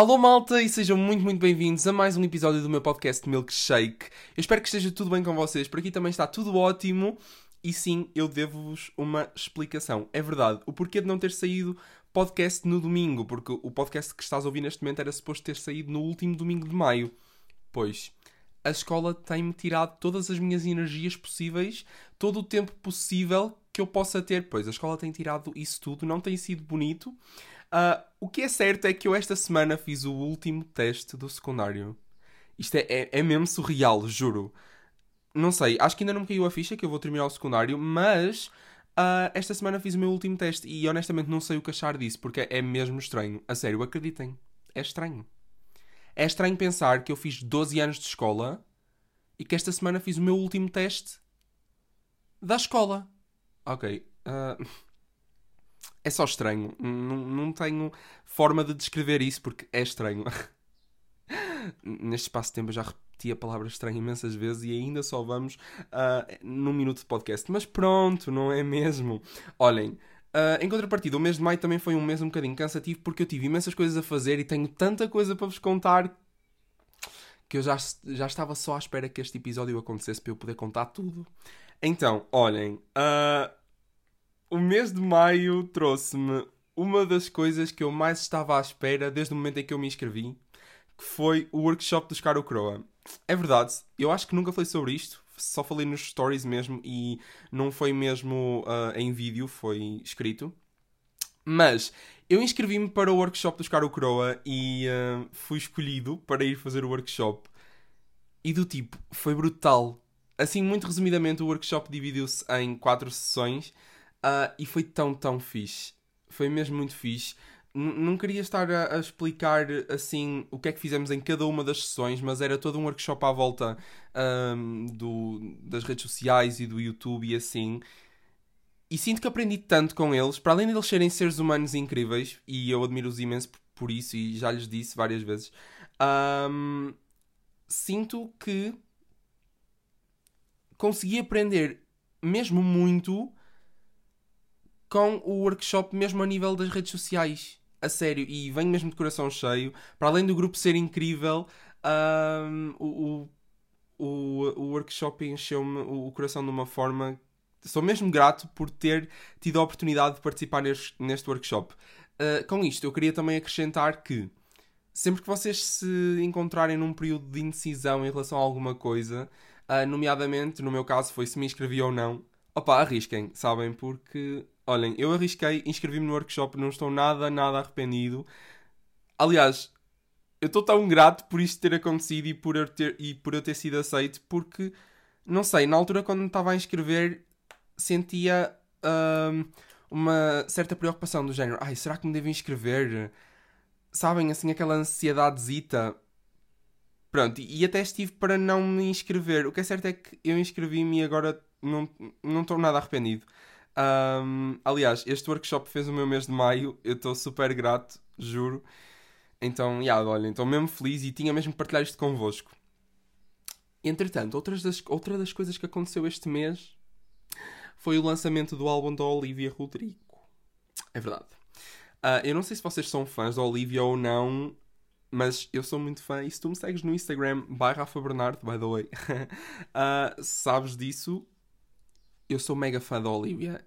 Alô malta e sejam muito, muito bem-vindos a mais um episódio do meu podcast Milkshake. Eu espero que esteja tudo bem com vocês. Por aqui também está tudo ótimo. E sim, eu devo-vos uma explicação. É verdade, o porquê de não ter saído podcast no domingo, porque o podcast que estás a ouvir neste momento era suposto ter saído no último domingo de maio. Pois, a escola tem-me tirado todas as minhas energias possíveis, todo o tempo possível que eu possa ter. Pois, a escola tem tirado isso tudo, não tem sido bonito. Uh, o que é certo é que eu esta semana fiz o último teste do secundário. Isto é, é, é, mesmo surreal, juro. Não sei, acho que ainda não me caiu a ficha que eu vou terminar o secundário, mas uh, esta semana fiz o meu último teste e honestamente não sei o que achar disso, porque é mesmo estranho. A sério, acreditem, é estranho. É estranho pensar que eu fiz 12 anos de escola e que esta semana fiz o meu último teste da escola. Ok. Uh... É só estranho. Não, não tenho forma de descrever isso porque é estranho. Neste espaço de tempo eu já repeti a palavra estranho imensas vezes e ainda só vamos uh, num minuto de podcast. Mas pronto, não é mesmo? Olhem, Uh, em contrapartida, o mês de maio também foi um mês um bocadinho cansativo porque eu tive imensas coisas a fazer e tenho tanta coisa para vos contar que eu já, já estava só à espera que este episódio acontecesse para eu poder contar tudo. Então, olhem, uh, o mês de maio trouxe-me uma das coisas que eu mais estava à espera desde o momento em que eu me inscrevi, que foi o workshop dos Caro Croa. É verdade, eu acho que nunca falei sobre isto, só falei nos stories mesmo e não foi mesmo uh, em vídeo, foi escrito. Mas eu inscrevi-me para o workshop dos Caro Croa e uh, fui escolhido para ir fazer o workshop. E do tipo, foi brutal. Assim, muito resumidamente, o workshop dividiu-se em quatro sessões Uh, e foi tão, tão fixe. Foi mesmo muito fixe. N não queria estar a, a, explicar assim o que é que fizemos em cada uma das sessões, mas era todo um workshop à volta um, do, das redes sociais e do YouTube e assim. E sinto que aprendi tanto com eles, para além de eles serem seres humanos incríveis, e eu admiro-os imenso por isso, e já lhes disse várias vezes. Um, sinto que consegui aprender mesmo muito com o workshop mesmo a nível das redes sociais. A sério, e venho mesmo de coração cheio. Para além do grupo ser incrível, um, o, o, o, workshop encheu-me o coração de uma forma. Sou mesmo grato por ter tido a oportunidade de participar neste, neste workshop. Uh, com isto, eu queria também acrescentar que sempre que vocês se encontrarem num período de indecisão em relação a alguma coisa, uh, nomeadamente, no meu caso, foi se me inscrevi ou não, opa, arrisquem, sabem? Porque Olhem, eu arrisquei, inscrevi-me no workshop, não estou nada, nada arrependido. Aliás, eu estou tão grato por isto ter acontecido e por eu ter, e por eu ter sido aceito, porque, não sei, na altura quando me estava a inscrever, sentia hum, uma certa preocupação do género: ai, será que me devo inscrever? Sabem, assim, aquela ansiedadezita. Pronto, e até estive para não me inscrever. O que é certo é que eu inscrevi-me e agora não, não estou nada arrependido. Um, aliás, este workshop fez o meu mês de maio, eu estou super grato, juro. Então, yeah, olha, estou mesmo feliz e tinha mesmo que partilhar isto convosco. Entretanto, outras das, outra das coisas que aconteceu este mês foi o lançamento do álbum da Olivia Rodrigo. É verdade. Uh, eu não sei se vocês são fãs da Olivia ou não, mas eu sou muito fã. E se tu me segues no Instagram, by Rafa Bernardo, by the way, uh, sabes disso eu sou mega fã da Olivia.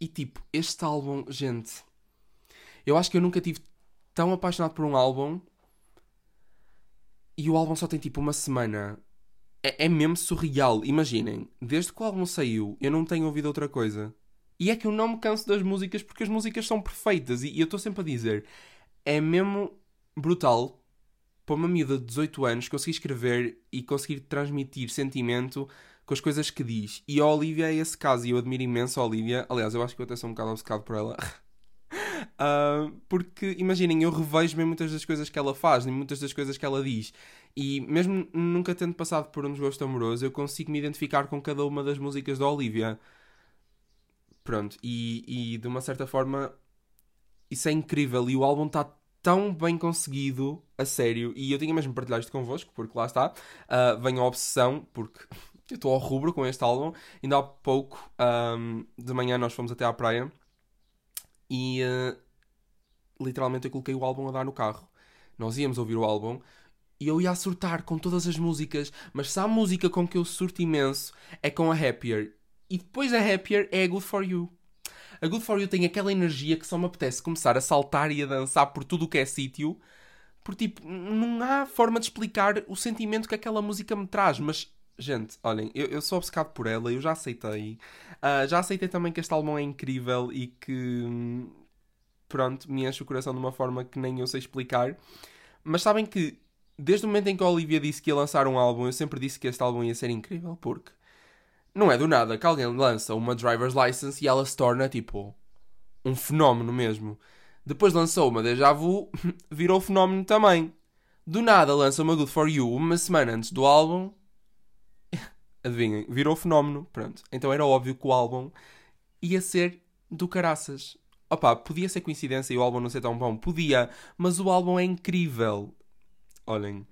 E tipo, este álbum, gente. Eu acho que eu nunca tive tão apaixonado por um álbum. E o álbum só tem tipo uma semana. É, é mesmo surreal. Imaginem, desde que o álbum saiu, eu não tenho ouvido outra coisa. E é que eu não me canso das músicas porque as músicas são perfeitas. E, e eu estou sempre a dizer: é mesmo brutal para uma miúda de 18 anos conseguir escrever e conseguir transmitir sentimento com as coisas que diz. E a Olivia é esse caso, e eu admiro imenso a Olivia. Aliás, eu acho que eu até sou um bocado obcecado por ela. uh, porque, imaginem, eu revejo-me em muitas das coisas que ela faz, em muitas das coisas que ela diz. E mesmo nunca tendo passado por um desgosto amoroso, eu consigo me identificar com cada uma das músicas da Olivia. Pronto, e, e de uma certa forma, isso é incrível. E o álbum está tão bem conseguido, a sério. E eu tinha mesmo partilhar isto convosco, porque lá está. Uh, venho a obsessão, porque eu estou ao rubro com este álbum. Ainda há pouco, um, de manhã, nós fomos até à praia e uh, literalmente eu coloquei o álbum a dar no carro. nós íamos ouvir o álbum e eu ia a surtar com todas as músicas, mas se há música com que eu surto imenso é com a Happier. E depois a Happier é a Good For You. A Good For You tem aquela energia que só me apetece começar a saltar e a dançar por tudo o que é sítio. Porque, tipo, não há forma de explicar o sentimento que aquela música me traz. Mas, gente, olhem, eu, eu sou obcecado por ela, eu já aceitei. Uh, já aceitei também que este álbum é incrível e que, pronto, me enche o coração de uma forma que nem eu sei explicar. Mas sabem que desde o momento em que a Olivia disse que ia lançar um álbum, eu sempre disse que este álbum ia ser incrível, porque não é do nada que alguém lança uma driver's license e ela se torna tipo um fenómeno mesmo. Depois lançou uma Deja Vu, virou fenómeno também. Do nada lança uma Good For You uma semana antes do álbum. Adivinhem, virou fenómeno. Pronto. Então era óbvio que o álbum ia ser do caraças. Opa, podia ser coincidência e o álbum não ser tão bom. Podia, mas o álbum é incrível olhem,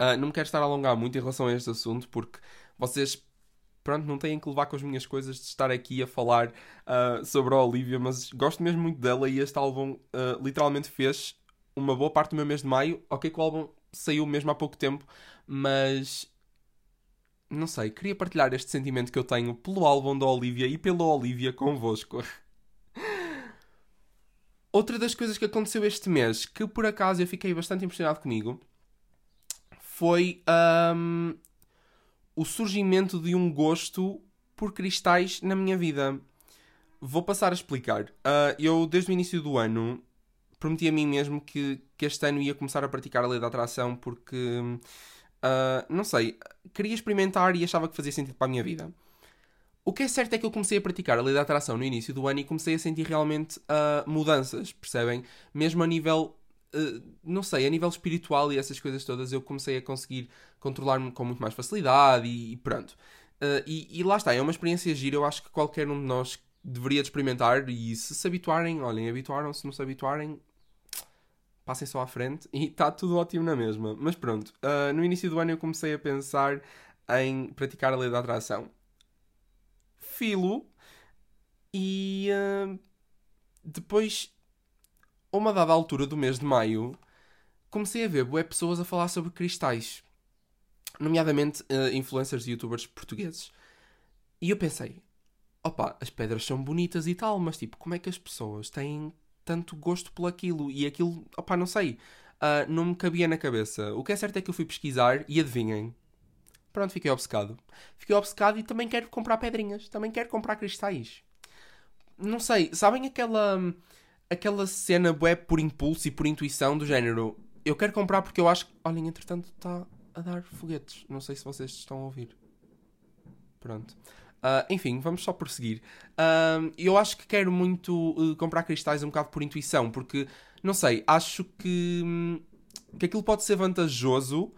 uh, não me quero estar a alongar muito em relação a este assunto, porque vocês, pronto, não têm que levar com as minhas coisas de estar aqui a falar uh, sobre a Olivia, mas gosto mesmo muito dela e este álbum uh, literalmente fez uma boa parte do meu mês de maio. Ok, que o álbum saiu mesmo há pouco tempo, mas não sei, queria partilhar este sentimento que eu tenho pelo álbum da Olivia e pela Olivia convosco. Outra das coisas que aconteceu este mês, que por acaso eu fiquei bastante impressionado comigo, foi um, o surgimento de um gosto por cristais na minha vida. Vou passar a explicar. Uh, eu, desde o início do ano, prometi a mim mesmo que, que este ano ia começar a praticar a lei da atração porque, uh, não sei, queria experimentar e achava que fazia sentido para a minha vida. O que é certo é que eu comecei a praticar a lei da atração no início do ano e comecei a sentir realmente uh, mudanças, percebem? Mesmo a nível, uh, não sei, a nível espiritual e essas coisas todas, eu comecei a conseguir controlar-me com muito mais facilidade e, e pronto. E, e, lá está, é uma experiência gira, eu acho que qualquer um de nós deveria de experimentar e se se habituarem, olhem, habituaram-se, se não se habituarem, passem só à frente e está tudo ótimo na mesma. Mas pronto, no início do ano eu comecei a pensar em praticar a lei da atração filo e uh, depois, a uma dada altura do mês de maio, comecei a ver bué pessoas a falar sobre cristais, nomeadamente uh, influencers e youtubers portugueses. E eu pensei, opa, as pedras são bonitas e tal, mas tipo, como é que as pessoas têm tanto gosto por aquilo? E aquilo, opa, não sei, uh, não me cabia na cabeça. O que é certo é que eu fui pesquisar e adivinhem, Pronto, fiquei obcecado. Fiquei obcecado e também quero comprar pedrinhas. Também quero comprar cristais. Não sei, sabem aquela aquela cena web por impulso e por intuição do género? Eu quero comprar porque eu acho que. Olhem, entretanto está a dar foguetes. Não sei se vocês estão a ouvir. Pronto. Uh, enfim, vamos só prosseguir. Uh, eu acho que quero muito uh, comprar cristais um bocado por intuição, porque, não sei, acho que, hum, que aquilo pode ser vantajoso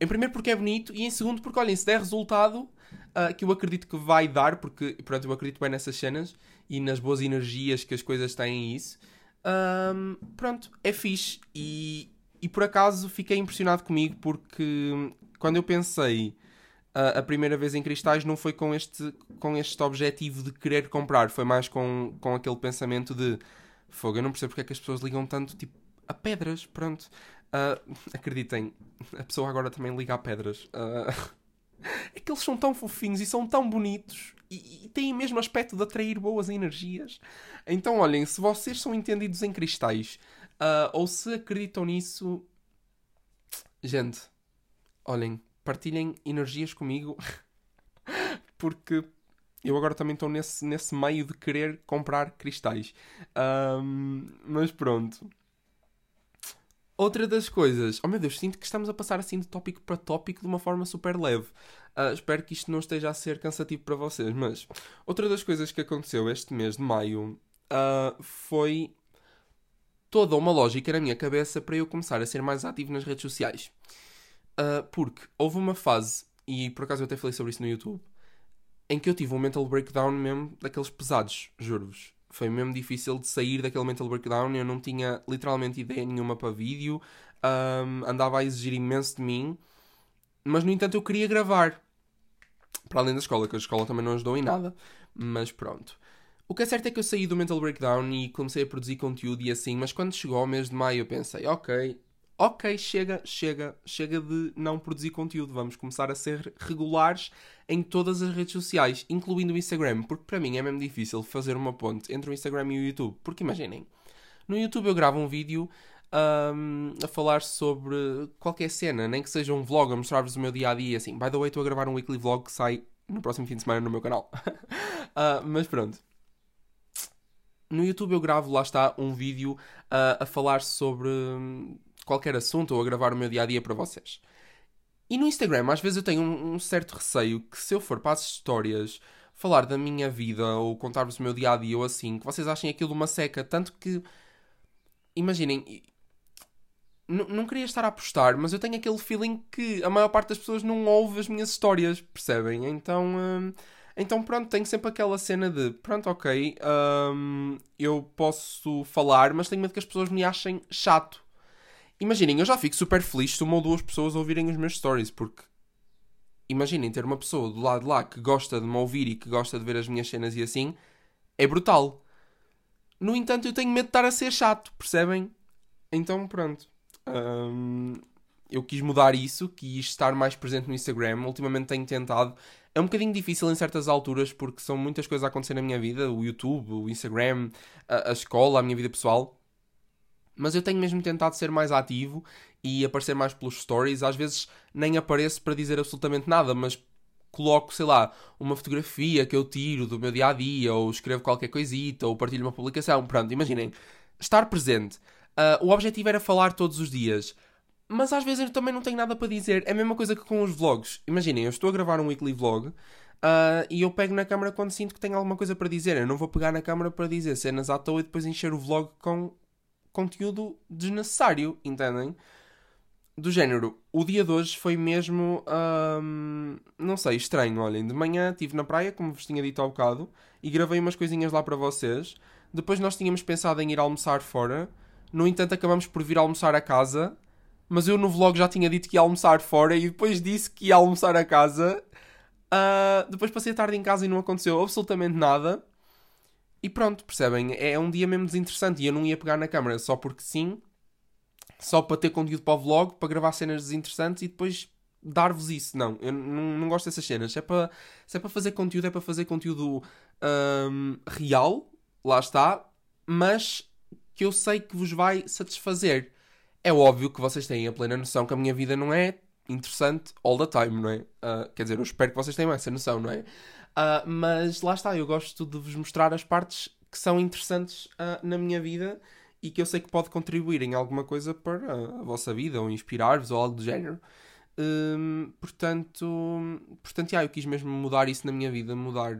em primeiro porque é bonito e em segundo porque, olhem, se der resultado, uh, que eu acredito que vai dar, porque pronto, eu acredito bem nessas cenas e nas boas energias que as coisas têm isso. Um, pronto, é fixe. E, e por acaso fiquei impressionado comigo porque quando eu pensei a primeira vez em cristais não foi com este, com este objetivo de querer comprar, foi mais com, com aquele pensamento de fogo, eu não percebo porque é que as pessoas ligam tanto tipo, a pedras, pronto. Uh, acreditem, a pessoa agora também liga a pedras. Uh, é que eles são tão fofinhos e são tão bonitos e, e têm mesmo aspecto de atrair boas energias. Então, olhem, se vocês são entendidos em cristais uh, ou se acreditam nisso, gente, olhem, partilhem energias comigo porque eu agora também estou nesse, nesse meio de querer comprar cristais. Um, mas pronto. Outra das coisas, oh meu Deus, sinto que estamos a passar assim de tópico para tópico de uma forma super leve. Uh, espero que isto não esteja a ser cansativo para vocês, mas outra das coisas que aconteceu este mês de maio uh, foi toda uma lógica na minha cabeça para eu começar a ser mais ativo nas redes sociais. Uh, porque houve uma fase, e por acaso eu até falei sobre isso no YouTube, em que eu tive um mental breakdown mesmo daqueles pesados, juro-vos foi mesmo difícil de sair daquele mental breakdown. Eu não tinha literalmente ideia nenhuma para vídeo, um, andava a exigir imenso de mim, mas no entanto eu queria gravar. Para além da escola, que a escola também não ajudou em nada, mas pronto. O que é certo é que eu saí do mental breakdown e comecei a produzir conteúdo e assim, mas quando chegou ao mês de maio eu pensei, ok, ok, chega, chega, chega de não produzir conteúdo. Vamos começar a ser regulares em todas as redes sociais, incluindo o Instagram, porque para mim é mesmo difícil fazer uma ponte entre o Instagram e o YouTube. Porque imaginem, no YouTube eu gravo um vídeo um, a falar sobre qualquer cena, nem que seja um vlog a mostrar-vos o meu dia a dia. Assim, by the way, estou a gravar um weekly vlog que sai no próximo fim de semana no meu canal. uh, mas pronto. No YouTube eu gravo, lá está, um vídeo uh, a falar sobre qualquer assunto ou a gravar o meu dia a dia para vocês. E no Instagram, às vezes eu tenho um, um certo receio que se eu for para as histórias falar da minha vida ou contar-vos o meu dia a dia ou assim, que vocês achem aquilo uma seca. Tanto que, imaginem, não queria estar a apostar, mas eu tenho aquele feeling que a maior parte das pessoas não ouve as minhas histórias, percebem? Então. Hum, então pronto, tenho sempre aquela cena de pronto, ok, hum, eu posso falar, mas tenho medo que as pessoas me achem chato. Imaginem, eu já fico super feliz se uma ou duas pessoas ouvirem os meus stories, porque imaginem ter uma pessoa do lado de lá que gosta de me ouvir e que gosta de ver as minhas cenas e assim, é brutal. No entanto, eu tenho medo de estar a ser chato, percebem? Então pronto. Hum, eu quis mudar isso, quis estar mais presente no Instagram. Ultimamente tenho tentado. É um bocadinho difícil em certas alturas porque são muitas coisas a acontecer na minha vida: o YouTube, o Instagram, a, a escola, a minha vida pessoal. Mas eu tenho mesmo tentado ser mais ativo e aparecer mais pelos stories. Às vezes nem apareço para dizer absolutamente nada, mas coloco, sei lá, uma fotografia que eu tiro do meu dia a dia, ou escrevo qualquer coisita, ou partilho uma publicação. Pronto, imaginem, estar presente. Uh, o objetivo era falar todos os dias. Mas às vezes eu também não tenho nada para dizer. É a mesma coisa que com os vlogs. Imaginem, eu estou a gravar um weekly vlog. Uh, e eu pego na câmera quando sinto que tenho alguma coisa para dizer. Eu não vou pegar na câmera para dizer cenas à toa e depois encher o vlog com conteúdo desnecessário, entendem? Do género, o dia de hoje foi mesmo, hum, não sei, estranho. Olhem, de manhã estive na praia, como vos tinha dito há bocado, e gravei umas coisinhas lá para vocês. Depois nós tínhamos pensado em ir almoçar fora. No entanto, acabamos por vir almoçar a casa. Mas eu no vlog já tinha dito que ia almoçar fora e depois disse que ia almoçar a casa. Uh, depois passei a tarde em casa e não aconteceu absolutamente nada. E pronto, percebem? É um dia mesmo desinteressante e eu não ia pegar na câmera só porque sim, só para ter conteúdo para o vlog, para gravar cenas desinteressantes e depois dar-vos isso. Não, eu não, não gosto dessas cenas. É, para, se é para fazer conteúdo, é para fazer conteúdo um, real, lá está, mas que eu sei que vos vai satisfazer. É óbvio que vocês têm a plena noção que a minha vida não é interessante all the time, não é? Uh, quer dizer, eu espero que vocês tenham essa noção, não é? Uh, mas lá está, eu gosto de vos mostrar as partes que são interessantes uh, na minha vida e que eu sei que pode contribuir em alguma coisa para a vossa vida ou inspirar-vos ou algo do género. Um, portanto, portanto yeah, eu quis mesmo mudar isso na minha vida, mudar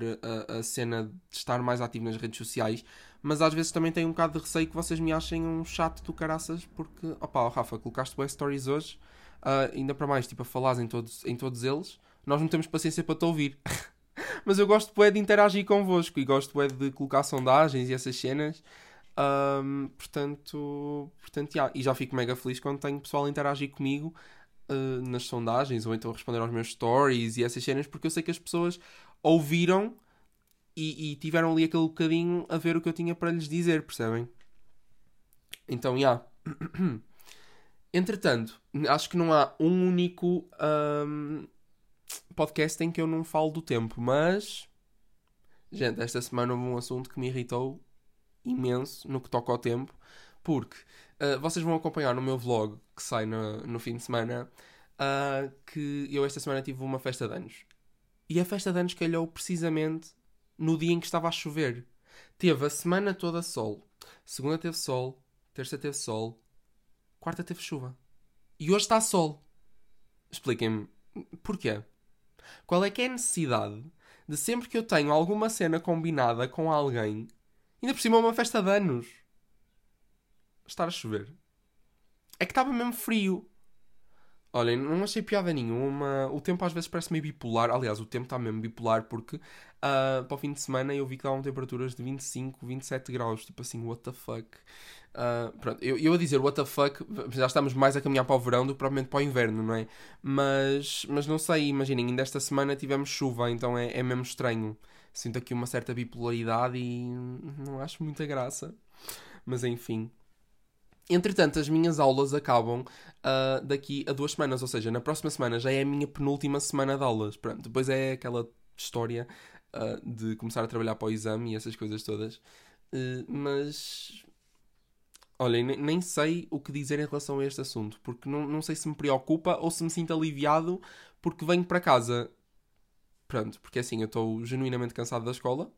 a, a, cena de estar mais ativo nas redes sociais, mas às vezes também tenho um bocado de receio que vocês me achem um chato do caraças, porque, opá, oh, Rafa, colocaste web stories hoje, uh, ainda para mais, tipo, a falar em todos, em todos eles, nós não temos paciência para te ouvir. Mas eu gosto bué de interagir convosco e gosto bué de colocar sondagens e essas cenas. Um, portanto, portanto yeah. e já fico mega feliz quando tenho pessoal a interagir comigo uh, nas sondagens ou então a responder aos meus stories e essas cenas, porque eu sei que as pessoas ouviram e, e tiveram ali aquele bocadinho a ver o que eu tinha para lhes dizer, percebem? Então, já. Yeah. Entretanto, acho que não há um único um, podcast em que eu não falo do tempo, mas. Gente, esta semana houve um assunto que me irritou imenso no que toca ao tempo, porque uh, vocês vão acompanhar no meu vlog que sai no, no fim de semana uh, que eu esta semana tive uma festa de anos. E a festa de anos calhou precisamente no dia em que estava a chover. Teve a semana toda sol. Segunda teve sol, terça teve sol, quarta teve chuva. E hoje está sol. Expliquem-me porquê. Qual é que é a necessidade de sempre que eu tenho alguma cena combinada com alguém, ainda por cima uma festa de anos, estar a chover? É que estava mesmo frio. Olhem, não achei piada nenhuma. O tempo às vezes parece meio bipolar. Aliás, o tempo está mesmo bipolar porque uh, para o fim de semana eu vi que estavam temperaturas de 25, 27 graus. Tipo assim, what the fuck. Uh, pronto, eu, eu a dizer what the fuck, já estamos mais a caminhar para o verão do que provavelmente para o inverno, não é? Mas, mas não sei, imaginem, ainda esta semana tivemos chuva, então é, é mesmo estranho. Sinto aqui uma certa bipolaridade e não acho muita graça. Mas enfim. Entretanto, as minhas aulas acabam uh, daqui a duas semanas, ou seja, na próxima semana já é a minha penúltima semana de aulas. Pronto, depois é aquela história uh, de começar a trabalhar para o exame e essas coisas todas. Uh, mas. Olhem, nem, nem sei o que dizer em relação a este assunto, porque não, não sei se me preocupa ou se me sinto aliviado porque venho para casa. Pronto, porque assim, eu estou genuinamente cansado da escola,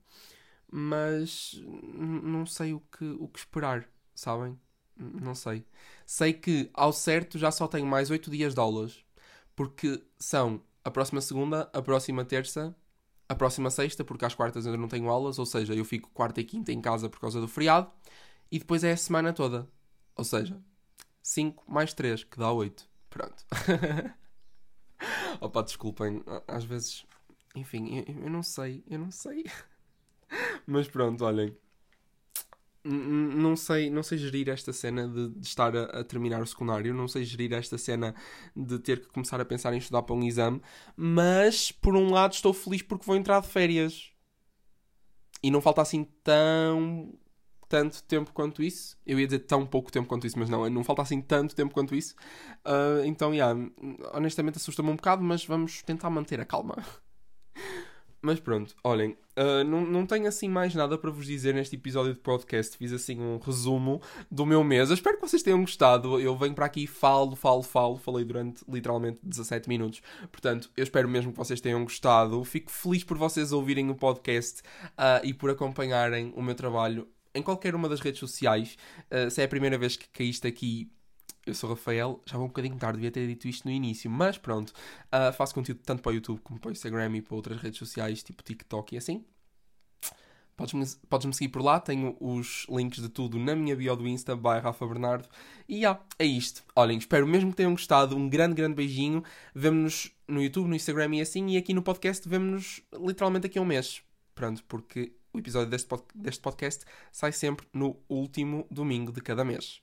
mas não sei o que, o que esperar, sabem? Não sei. Sei que ao certo já só tenho mais 8 dias de aulas, porque são a próxima segunda, a próxima terça, a próxima sexta, porque às quartas ainda não tenho aulas, ou seja, eu fico quarta e quinta em casa por causa do feriado, e depois é a semana toda. Ou seja, 5 mais 3, que dá 8. Pronto. Opa, desculpem, às vezes. Enfim, eu, eu não sei, eu não sei. Mas pronto, olhem não sei, não sei gerir esta cena de, de estar a, a, terminar o secundário, não sei gerir esta cena de ter que começar a pensar em estudar para um exame, mas por um lado estou feliz porque vou entrar de férias. E não falta assim tão tanto tempo quanto isso. Eu ia dizer tão pouco tempo quanto isso, mas não, não falta assim tanto tempo quanto isso. Uh, então, yeah, honestamente assusta-me um bocado, mas vamos tentar manter a calma. Mas pronto, olhem, uh, não, não tenho assim mais nada para vos dizer neste episódio de podcast. Fiz assim um resumo do meu mês. Eu espero que vocês tenham gostado. Eu venho para aqui falo, falo, falo. Falei durante literalmente 17 minutos. Portanto, eu espero mesmo que vocês tenham gostado. Fico feliz por vocês ouvirem o podcast uh, e por acompanharem o meu trabalho em qualquer uma das redes sociais. Uh, se é a primeira vez que caíste aqui eu sou Rafael, já vou um bocadinho tarde, devia ter dito isto no início, mas pronto, uh, faço conteúdo tanto para o YouTube como para o Instagram e para outras redes sociais, tipo TikTok e assim. Podes-me podes seguir por lá, tenho os links de tudo na minha bio do Insta, by Rafa Bernardo. E já, é isto. Olhem, espero mesmo que tenham gostado. Um grande, grande beijinho. Vemo-nos no YouTube, no Instagram e assim. E aqui no podcast vemo-nos literalmente aqui a um mês. Pronto, porque o episódio deste, pod deste podcast sai sempre no último domingo de cada mês.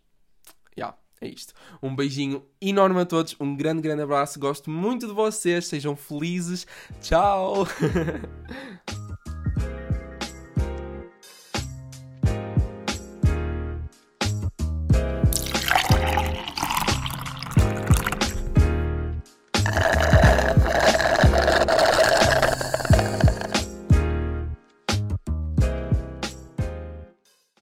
Já. É isto. Um beijinho enorme a todos, um grande, grande abraço. Gosto muito de vocês, sejam felizes. Tchau!